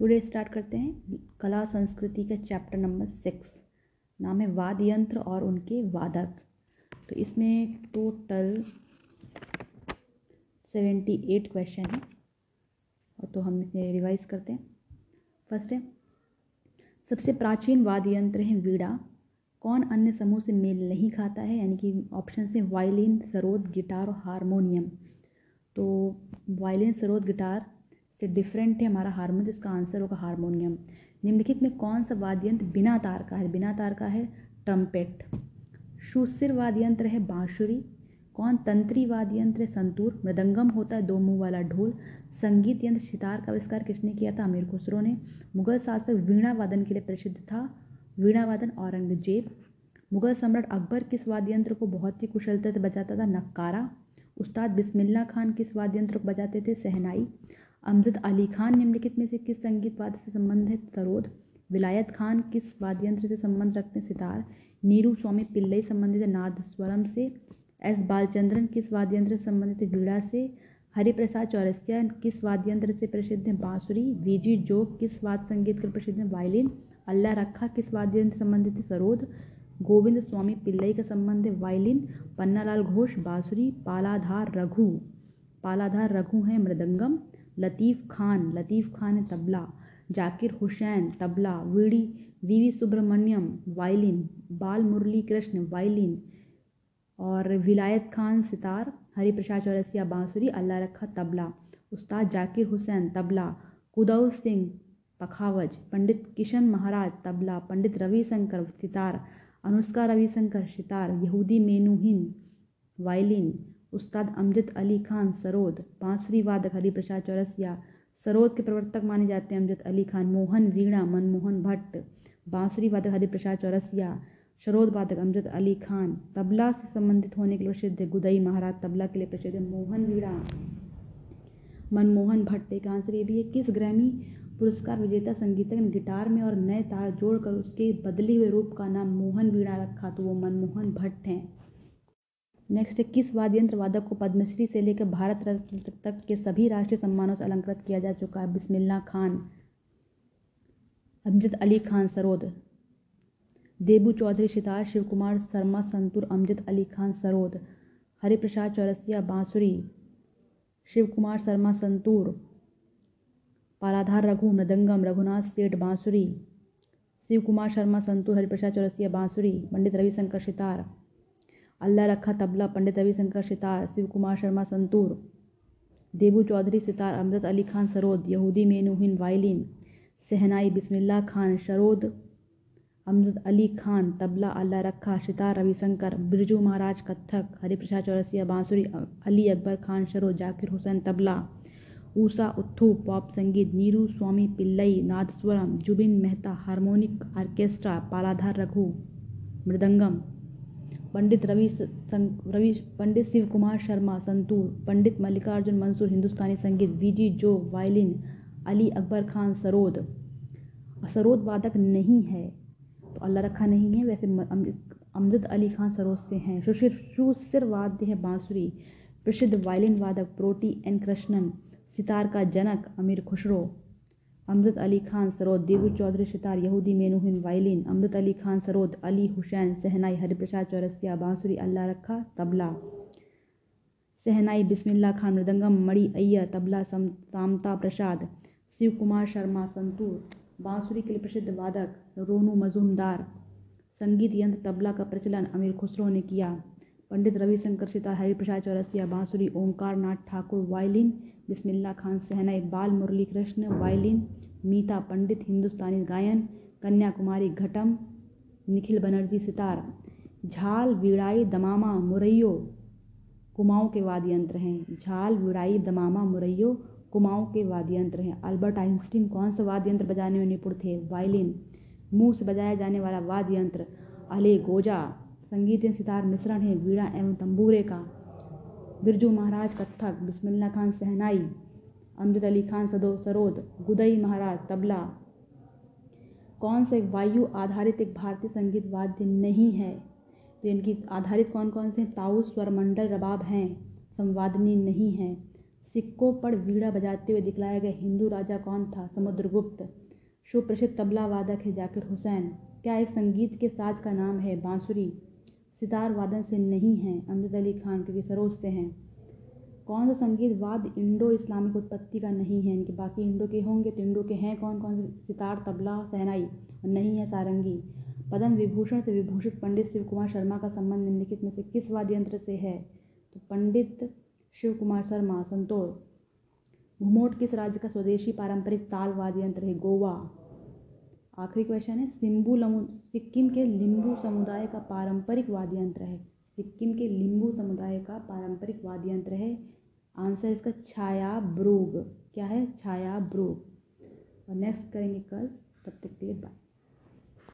Today start करते हैं कला संस्कृति का चैप्टर नंबर सिक्स नाम है वाद्य यंत्र और उनके वादक. तो इसमें टोटल सेवेंटी एट क्वेश्चन है और तो हम इसे रिवाइज करते हैं. फ़र्स्ट है, सबसे प्राचीन वाद्य यंत्र है वीड़ा कौन अन्य समूह से मेल नहीं खाता है? यानी कि ऑप्शन से वायलिन सरोद गिटार और हारमोनियम तो वायलिन सरोद गिटार से डिफरेंट है हमारा हारमोनियम जिसका आंसर होगा हारमोनियम निम्नलिखित में कौन सा वाद्य यंत्र बिना तार का है? बिना तार का है ट्रम्पेट सुस्थिर वाद्य यंत्र है बांसुरी. कौन तंत्री वाद्य यंत्र है? संतूर. मृदंगम होता है दो मुँह वाला ढोल. संगीत यंत्र सितार का आविष्कार किसने किया था? अमीर खुसरो ने. मुगल शासक वीणा वादन के लिए प्रसिद्ध था. वीणा वादन औरंगज़ेब. मुगल सम्राट अकबर किस वाद्य यंत्र को बहुत ही कुशलता से बजाता था? नक्कारा. उस्ताद बिस्मिल्ला खान किस वाद्य यंत्र को बजाते थे? सहनाई. अमजद अली खान निम्नलिखित में से किस संगीत वाद्य से संबंधित सरोद, विलायत खान किस वाद्य यंत्र से संबंध रखते हैं? सितार, नीरू स्वामी पिल्लई संबंधित नाद स्वरम से, एस बालचंद्रन किस वाद्य यंत्र से संबंधित वीणा से, हरिप्रसाद चौरसिया किस वाद्य यंत्र से प्रसिद्ध है? बांसुरी, वीजी जोग किस वाद्य संगीत के प्रसिद्ध है? वायलिन, अल्लाह रखा किस वाद्य यंत्र से संबंधित है? सरोद, गोविंद स्वामी पिल्लई का संबंध है? वायलिन, पन्नालाल घोष, बांसुरी, पालाधार रघु। पालाधार रघु है mridangam Latif Khan Latif Khan tabla, Zakir Hussain tabla वीड़ी V V Subramaniam violin, Bal Murali Krishna violin और विलायत खान सितार, हरिप्रसाद चौरसिया बांसुरी अल्लाह रखा तबला, उस्ताद जाकिर हुसैन तबला कुदौल सिंह पखावज, पंडित किशन महाराज tabla, Pandit Ravishankar sitar, Anushka Ravishankar sitar, Yehudi Menuhin violin उस्ताद अमजद अली खान सरोद, बांसुरी वादक हरिप्रसाद चौरसिया, सरोद के प्रवर्तक माने जाते हैं अमजद अली खान, मोहन वीणा, मनमोहन भट्ट, बांसुरी वादक हरिप्रसाद चौरसिया, सरोद वादक अमजद अली खान, तबला से संबंधित होने के लिए प्रसिद्ध गुदई महाराज, तबला के लिए प्रसिद्ध मोहन वीणा, मनमोहन भट्ट एक आंसर ये भी है, किस ग्रैमी पुरस्कार विजेता संगीतक ने गिटार में और नए तार जोड़कर उसके बदले हुए रूप का नाम मोहन वीणा रखा तो वो मनमोहन भट्ट हैं। नेक्स्ट किस वाद्य यंत्र वादक को पद्मश्री से लेकर भारत रत्न तक के सभी राष्ट्रीय सम्मानों से अलंकृत किया जा चुका है? बिस्मिल्ला खान, अमजद अली खान सरोद, देबू चौधरी सितार शिव कुमार शर्मा, संतूर अमजद अली खान सरोद, हरिप्रसाद चौरसिया, बांसुरी शिव कुमार शर्मा, संतूर, पालाधार रघु, मृदंगम, रघुनाथ सेठ, बांसुरी शिव कुमार शर्मा, संतूर, हरिप्रसाद चौरसिया, बांसुरी, पंडित रविशंकर सितार। अल्लाह रखा तबला, पंडित रविशंकर सितार शिव कुमार शर्मा संतूर, देबू Chaudhuri sitar, Amjad Ali Khan sarod, Yehudi Menuhin violin, shehnai Bismillah Khan sarod Amjad Ali Khan tabla, Allah Rakha sitar Ravishankar, Birju Maharaj Kathak, Hariprasad Chaurasia bansuri Ali Akbar Khan sarod Zakir Hussain tabla, Usha Uthup pop संगीत, Neeru Swami Pillai, nadaswaram, Zubin Mehta harmonic orchestra पालाधार Raghu, mridangam Pandit Ravi Ravi, Pandit Shiv Kumar Sharma, santoor, Pandit Mallikarjun Mansur, Hindustani संगीत, V G Jog violin, Ali Akbar Khan, sarod. Sarod वादक नहीं है तो अल्लाह रखा नहीं है, वैसे अमजद अली खान सरोद से हैं। सुशिर वाद्य है बांसुरी, प्रसिद्ध वायलिन वादक प्रोटी एन कृष्णन, सितार का जनक अमीर Khusro. Amjad Ali Khan sarod Debu Chaudhuri sitar, Yehudi Menuhin violin, Amjad Ali Khan sarod, Ali Hussain, shehnai Hariprasad Chaurasia, bansuri Allah Rakha, tabla. सहनाई बिस्मिल्ला खान मृदंगम मणि अय्यर, तबला सामता प्रसाद। शिव कुमार शर्मा संतूर, बांसुरी के लिए प्रसिद्ध वादक, रोनू मजूमदार। संगीत यंत्र, तबला का प्रचलन, अमीर खुसरो ने किया। पंडित रविशंकर सितार हरिप्रसाद चौरसिया, बांसुरी ओंकार नाथ ठाकुर, वायलिन बिस्मिल्ला खान सहनाई बाल मुरली कृष्ण वायलिन, मीता पंडित, हिंदुस्तानी गायन, कन्याकुमारी घटम, निखिल बनर्जी सितार। झाल, विड़ाई, दमामा, मुरैयो, कुमाऊं के वाद्य यंत्र हैं। झाल, विड़ाई, दमामा, मुरैयो, कुमाऊं के वाद्य यंत्र हैं। अल्बर्ट आइंस्टीन, कौन सा वाद्य यंत्र बजाने में निपुण थे? वायलिन। मुँह से बजाया जाने वाला वाद्य यंत्र, अले गोजा। संगीत सितार मिश्रण है, वीणा एवं तंबूरे का। बिरजू महाराज कत्थक बिस्मिल्ला खान सहनाई, अमजद अली खान सदो सरोद, गुदई महाराज तबला। कौन से वायु आधारित एक भारतीय संगीत वाद्य नहीं है? तो इनकी आधारित कौन कौन से? ताऊ स्वरमंडल रबाब हैं, संवादनी नहीं है। सिक्कों पर वीड़ा बजाते हुए दिखलाया गया हिंदू राजा कौन था? समुद्रगुप्त। सुप्रसिद्ध तबला वादक है जाकिर हुसैन। क्या इस संगीत के साज का नाम है बांसुरी? सितार वादन से नहीं हैं, अमजद अली खान, क्योंकि सरोज से हैं। कौन सा संगीत वाद इंडो इस्लामिक उत्पत्ति का नहीं है? इनके बाकी इंडो के होंगे तो इंडो के हैं कौन? कौन से? सितार, तबला, सहनाई, और नहीं है सारंगी। पद्म विभूषण से विभूषित पंडित शिव कुमार शर्मा का संबंध निम्नलिखित में से किस वाद्य यंत्र से है? तो पंडित शिव कुमार शर्मा संतोर घुमोट किस राज्य का स्वदेशी पारंपरिक ताल वाद्य यंत्र है? गोवा। आखिरी क्वेश्चन है सिम्बू सिक्किम के लिंबू समुदाय का पारंपरिक वाद्य यंत्र है। सिक्किम के लिंबू समुदाय का पारंपरिक वाद्य यंत्र है। आंसर इसका छाया ब्रोग क्या है? छाया ब्रोग और नेक्स्ट करेंगे कल, तब तक के लिए बाय